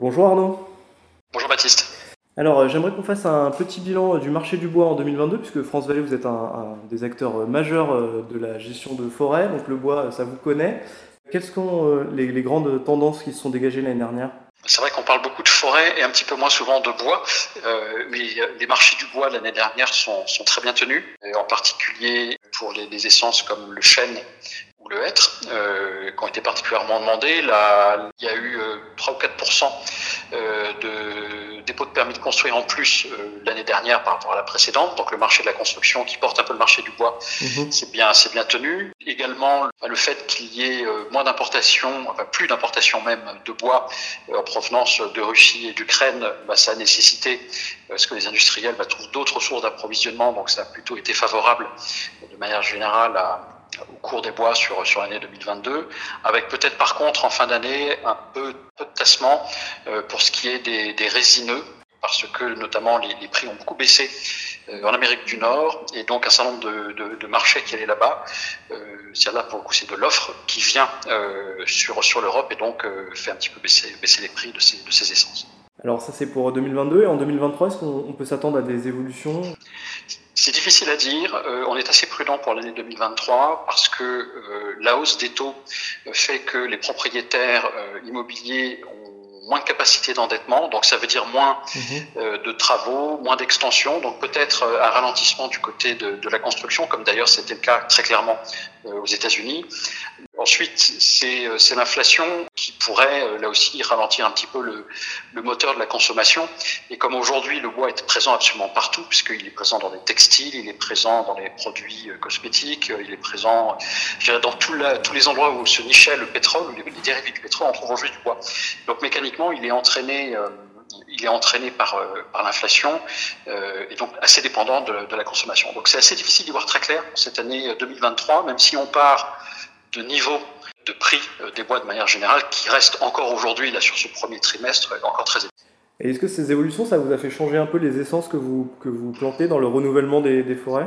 Bonjour Arnaud. Bonjour Baptiste. Alors euh, j'aimerais qu'on fasse un petit bilan euh, du marché du bois en 2022, puisque France Vallée, vous êtes un, des acteurs euh, majeurs de la gestion de forêt, donc le bois, ça vous connaît. Quelles sont les, grandes tendances qui se sont dégagées l'année dernière? C'est vrai qu'on parle beaucoup de forêt et un petit peu moins souvent de bois, mais les marchés du bois l'année dernière sont, très bien tenus, en particulier pour les, les, essences comme le chêne ou le hêtre, euh, qui ont été particulièrement demandés. Là, il y a eu 3 euh, ou 4 euh, de dépôts de permis de construire en plus euh, l'année dernière par rapport à la précédente. Donc le marché de la construction qui porte un peu le marché du bois, mhm. c'est bien, c'est bien tenu. Également le fait qu'il y ait moins d'importations, enfin plus d'importations même de bois en provenance de Russie et d'Ukraine, bah, ça a nécessité parce que les industriels bah, trouvent d'autres sources d'approvisionnement, donc ça a plutôt été favorable de manière générale à au cours des bois sur, sur l'année 2022, avec peut-être par contre en fin d'année un peu, de tassement euh, pour ce qui est des, des résineux, parce que notamment les, prix ont beaucoup baissé euh, en Amérique du Nord, et donc un certain nombre de, de, marchés qui allaient là-bas, euh, c'est là pour le de l'offre qui vient sur, sur l'Europe et donc fait un petit peu baisser, baisser les prix de ces, de ces essences. Alors ça c'est pour 2022 et en 2023 est-ce qu'on peut s'attendre à des évolutions? C'est difficile à dire. Euh, on est assez prudent pour l'année 2023 parce que euh, la hausse des taux fait que les propriétaires euh, immobiliers ont moins de capacité d'endettement, donc ça veut dire moins mhm. de travaux, moins d'extensions, donc peut-être un ralentissement du côté de, de la construction, comme d'ailleurs c'était le cas très clairement aux États-Unis. Ensuite, c'est l'inflation qui pourrait là aussi ralentir un petit peu le, le moteur de la consommation. Et comme aujourd'hui le bois est présent absolument partout, puisqu'il est présent dans les textiles, il est présent dans les produits cosmétiques, il est présent dans tout la, tous les endroits où se nichait le pétrole, ou les, dérivés du pétrole, on trouve aujourd'hui du bois. Donc mécaniquement, il est entraîné. Euh, il est entraîné par, euh, par l'inflation euh, et donc assez dépendant de, de la consommation. Donc c'est assez difficile d'y voir très clair cette année 2023, même si on part de niveau de prix euh, des bois de manière générale qui reste encore aujourd'hui, là, sur ce premier trimestre, encore très élevé. Et est-ce que ces évolutions, ça vous a fait changer un peu les essences que vous, que vous plantez dans le renouvellement des, des forêts?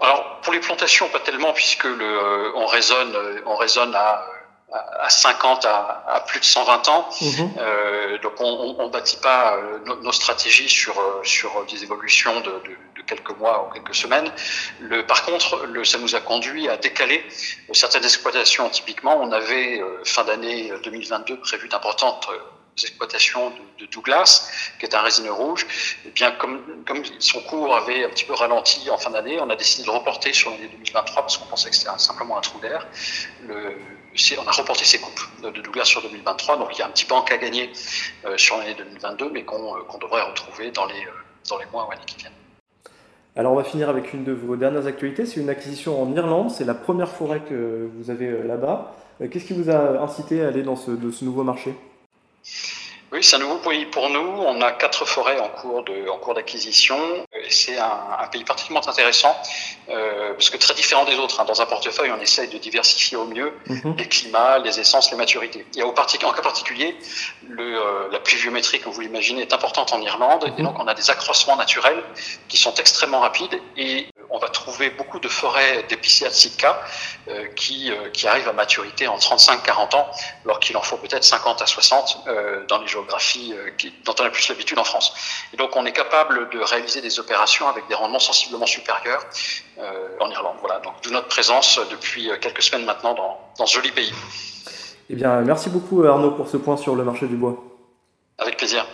Alors, pour les plantations, pas tellement, puisque le, euh, on, raisonne, euh, on raisonne à à 50 à, à, plus de 120 ans. Mhm. Euh, donc on ne bâtit pas euh, nos, nos, stratégies sur, euh, sur des évolutions de, de, de, quelques mois ou quelques semaines. Le, par contre, le, ça nous a conduit à décaler certaines exploitations. Typiquement, on avait fin d'année 2022 prévu d'importantes exploitations de, Douglas, qui est un résineux rouge, et eh bien comme, son cours avait un petit peu ralenti en fin d'année, on a décidé de reporter sur l'année 2023 parce qu'on pensait que c'était simplement un trou d'air. On a reporté ces coupes de Douglas sur 2023, donc il y a un petit banque à gagner euh, sur l'année 2022, mais qu'on euh, devrait retrouver dans les, euh, dans les mois ou années qui viennent. Alors on va finir avec une de vos dernières actualités, c'est une acquisition en Irlande, c'est la première forêt que vous avez là-bas. Qu'est-ce qui vous a incité à aller dans ce nouveau marché? Oui, c'est un nouveau pays pour nous. On a quatre forêts en cours de, en cours d'acquisition. C'est un, un, pays particulièrement intéressant euh, parce que très différent des autres. Hein. Dans un portefeuille, on essaye de diversifier au mieux mhm. les climats, les essences, les maturités. Et au en cas particulier, le, euh, la pluviométrie, comme vous l'imaginez, est importante en Irlande. Et mhm. donc, on a des accroissements naturels qui sont extrêmement rapides et on va trouver beaucoup de forêts d'épicéa Sitka euh, qui, euh, qui arrivent à maturité en 35-40 ans, alors qu'il en faut peut-être 50 à 60 euh, dans les géographies euh, qui, dont on a plus l'habitude en France. Et donc on est capable de réaliser des opérations avec des rendements sensiblement supérieurs en Irlande. Voilà, donc d'où notre présence depuis quelques semaines maintenant dans, dans ce joli pays. Eh bien, merci beaucoup Arnaud pour ce point sur le marché du bois. Avec plaisir.